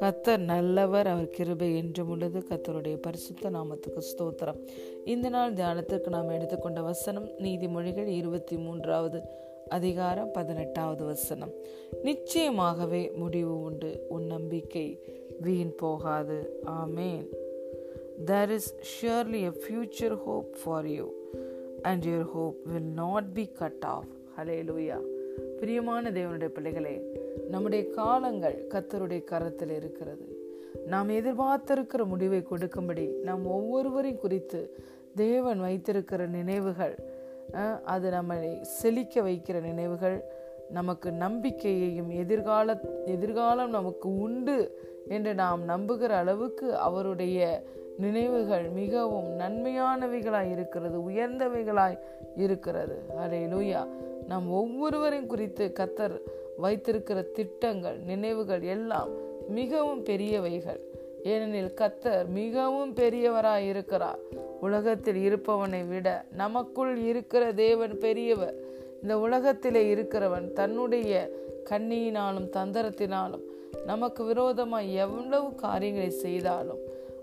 கத்தர் நல்லவர் அவர் கிருபை என்றும் உள்ளது. கத்தருடைய பரிசுத்த நாமத்துக்கு ஸ்தோத்திரம். இந்த நாள் தியானத்திற்கு நாம் எடுத்துக்கொண்ட வசனம் நீதிமொழிகள் இருபத்தி மூன்றாவது அதிகாரம் பதினெட்டாவது வசனம். நிச்சயமாகவே முடிவு உண்டு உன் நம்பிக்கை வீண் போகாது. ஆமேன். There is surely a future hope for you and your hope will not be cut off. Hallelujah பிரியமான தேவனுடைய பிள்ளைகளே நம்முடைய காலங்கள் கத்தருடைய கரத்தில் இருக்கிறது. நாம் எதிர்பார்த்திருக்கிற முடிவை கொடுக்கும்படி நாம் ஒவ்வொருவரையும் குறித்து தேவன் வைத்திருக்கிற நினைவுகள் அது நம்மளை செழிக்க வைக்கிற நினைவுகள் நமக்கு நம்பிக்கையையும் எதிர்கால எதிர்காலம் நமக்கு உண்டு என்று நாம் நம்புகிற அளவுக்கு அவருடைய நினைவுகள் மிகவும் நன்மையானவைகளாய் இருக்கிறது உயர்ந்தவைகளாய் இருக்கிறது. அலே லூயா நாம் ஒவ்வொருவரையும் குறித்து கத்தர் வைத்திருக்கிற திட்டங்கள் நினைவுகள் எல்லாம் மிகவும் பெரியவைகள். ஏனெனில் கத்தர் மிகவும் பெரியவராய் இருக்கிறார். உலகத்தில் இருப்பவனை விட நமக்குள் இருக்கிற தேவன் பெரியவர். இந்த உலகத்திலே இருக்கிறவன் தன்னுடைய கண்ணியினாலும் தந்திரத்தினாலும் நமக்கு விரோதமாய் எவ்வளவு காரியங்களை செய்தாலும்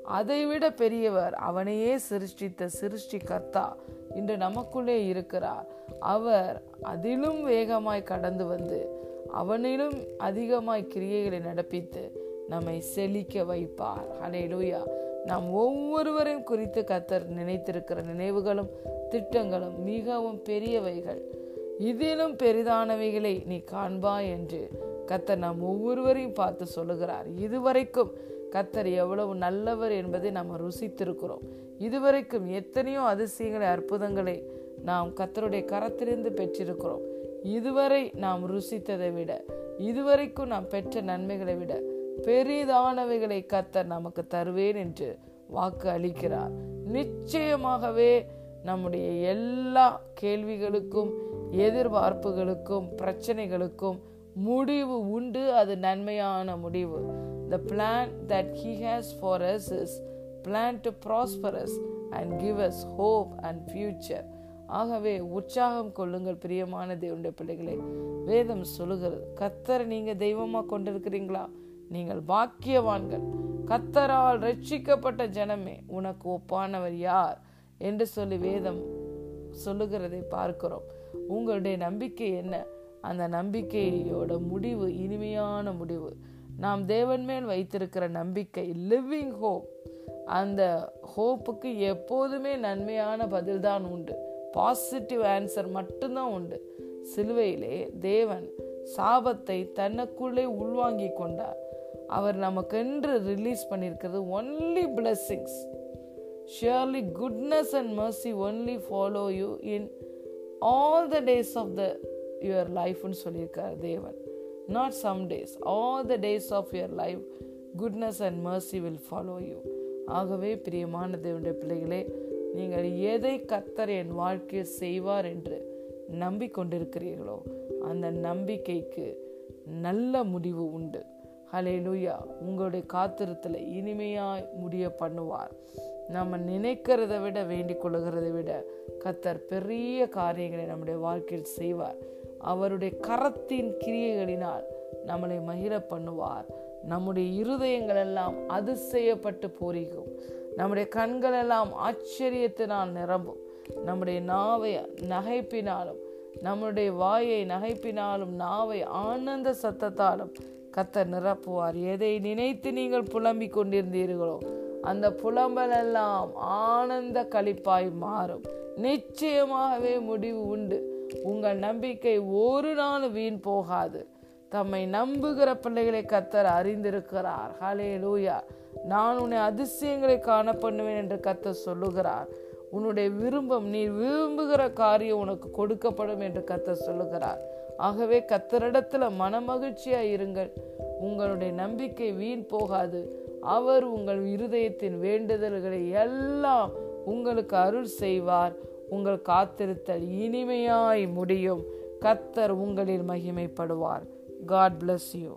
அதைவிட பெரியவர் அவனையே சிருஷ்டித்த சிருஷ்டி கர்த்தா இன்று நமக்குள்ளே இருக்கிறார். அவர் அதிலும் வேகமாய் கடந்து வந்து அவனிலும் அதிகமாய் கிரியைகளை நடப்பித்து நம்மை செழிக்க வைப்பார். லூயா நாம் ஒவ்வொருவரையும் குறித்து கத்தர் நினைத்திருக்கிற நினைவுகளும் திட்டங்களும் மிகவும் பெரியவைகள். இதிலும் பெரிதானவைகளை நீ காண்பா என்று கத்தர் நாம் ஒவ்வொருவரையும் பார்த்து சொல்லுகிறார். இதுவரைக்கும் கத்தர் எவ்வளவு நல்லவர் என்பதை நாம் ருசித்திருக்கிறோம். இதுவரைக்கும் எத்தனையோ அதிசயங்களை அற்புதங்களை நாம் கத்தருடைய கரத்திலிருந்து பெற்றிருக்கிறோம். இதுவரை நாம் ருசித்ததை விட இதுவரைக்கும் நாம் பெற்ற நன்மைகளை விட பெரிதானவைகளை கத்தர் நமக்கு தருவேன் என்று வாக்கு அளிக்கிறார். நிச்சயமாகவே நம்முடைய எல்லா கேள்விகளுக்கும் எதிர்பார்ப்புகளுக்கும் பிரச்சனைகளுக்கும் முடிவு உண்டு அது நன்மையான முடிவு. The plan that he has for us is plan to prosperous and give us hope and future ஆகவே உற்சாகம் கொள்ளுங்கள் பிரியமான தேவனுடைய பிள்ளைகளே. வேதம் சொல்லுகிறது கத்தரை நீங்கள் தெய்வமாக கொண்டிருக்கிறீங்களா? நீங்கள் பாக்கியவான்கள். கத்தரால் ரட்சிக்கப்பட்ட ஜனமே உனக்கு ஒப்பானவர் யார்? என்று சொல்லி வேதம் சொல்லுகிறதை பார்க்கிறோம். உங்களுடைய நம்பிக்கை என்ன? அந்த நம்பிக்கையோட முடிவு இனிமையான முடிவு. நாம் தேவன் மேல் வைத்திருக்கிற நம்பிக்கை லிவிங் ஹோப் அந்த ஹோப்புக்கு எப்போதுமே நன்மையான பதில்தான் உண்டு. பாசிட்டிவ் ஆன்சர் மட்டும்தான் உண்டு. சிலுவையிலே தேவன் சாபத்தை தன்னுக்குள்ளே உள்வாங்கி கொண்டார். அவர் நமக்கென்று ரிலீஸ் பண்ணியிருக்கிறது only blessings surely goodness and mercy only follow you in all the days of the your லைஃப்னு சொல்லியிருக்கார் தேவன். Not some days all the days of your life goodness and mercy will follow you ஆகவே பிரியமான தேவனுடைய பிள்ளைகளே நீங்கள் எதை கத்தர் என் வாழ்க்கையில் செய்வார் என்று நம்பிக்கொண்டிருக்கிறீர்களோ அந்த நம்பிக்கைக்கு நல்ல முடிவு உண்டு. ஹலே லூயா உங்களுடைய காத்திரத்தில் இனிமையாய் முடிய பண்ணுவார். நம்ம நினைக்கிறத விட வேண்டிக் கொள்ளுகிறதை விட கத்தர் பெரிய காரியங்களை நம்முடைய வாழ்க்கையில் செய்வார். அவருடைய கரத்தின் கிரியைகளினால் நம்மளை மகிழ பண்ணுவார் நம்முடைய இருதயங்கள் எல்லாம் அதிசயப்பட்டு போரிக்கும். நம்முடைய கண்கள் எல்லாம் ஆச்சரியத்தினால் நிரம்பும். நம்முடைய நாவை நகைப்பினாலும் நம்முடைய வாயை நகைப்பினாலும் நாவை ஆனந்த சத்தத்தாலும் கத்த நிரப்புவார். எதை நினைத்து நீங்கள் புலம்பிக் கொண்டிருந்தீர்களோ அந்த புலம்பல் எல்லாம் ஆனந்த கழிப்பாய் மாறும். நிச்சயமாகவே முடிவு உண்டு. உங்கள் நம்பிக்கை ஒரு நாள் வீண் போகாது. தம்மை நம்புகிற பிள்ளைகளை கத்தர் அறிந்திருக்கிறார். ஹலே லூயா நான் உன்னை அதிசயங்களை காண பண்ணுவேன் என்று கத்த சொல்லுகிறார். உன்னுடைய விரும்பம் நீ விரும்புகிற காரியம் உனக்கு கொடுக்கப்படும் என்று கத்த சொல்லுகிறார். ஆகவே கத்தரிடத்துல மனமகிழ்ச்சியா இருங்கள். உங்களுடைய நம்பிக்கை வீண் போகாது. அவர் உங்கள் இருதயத்தின் வேண்டுதல்களை எல்லாம் உங்களுக்கு அருள் செய்வார். உங்கள் காத்திருத்தல் இனிமையாய் முடியும். கத்தர் உங்களில் மகிமைப்படுவார். God bless you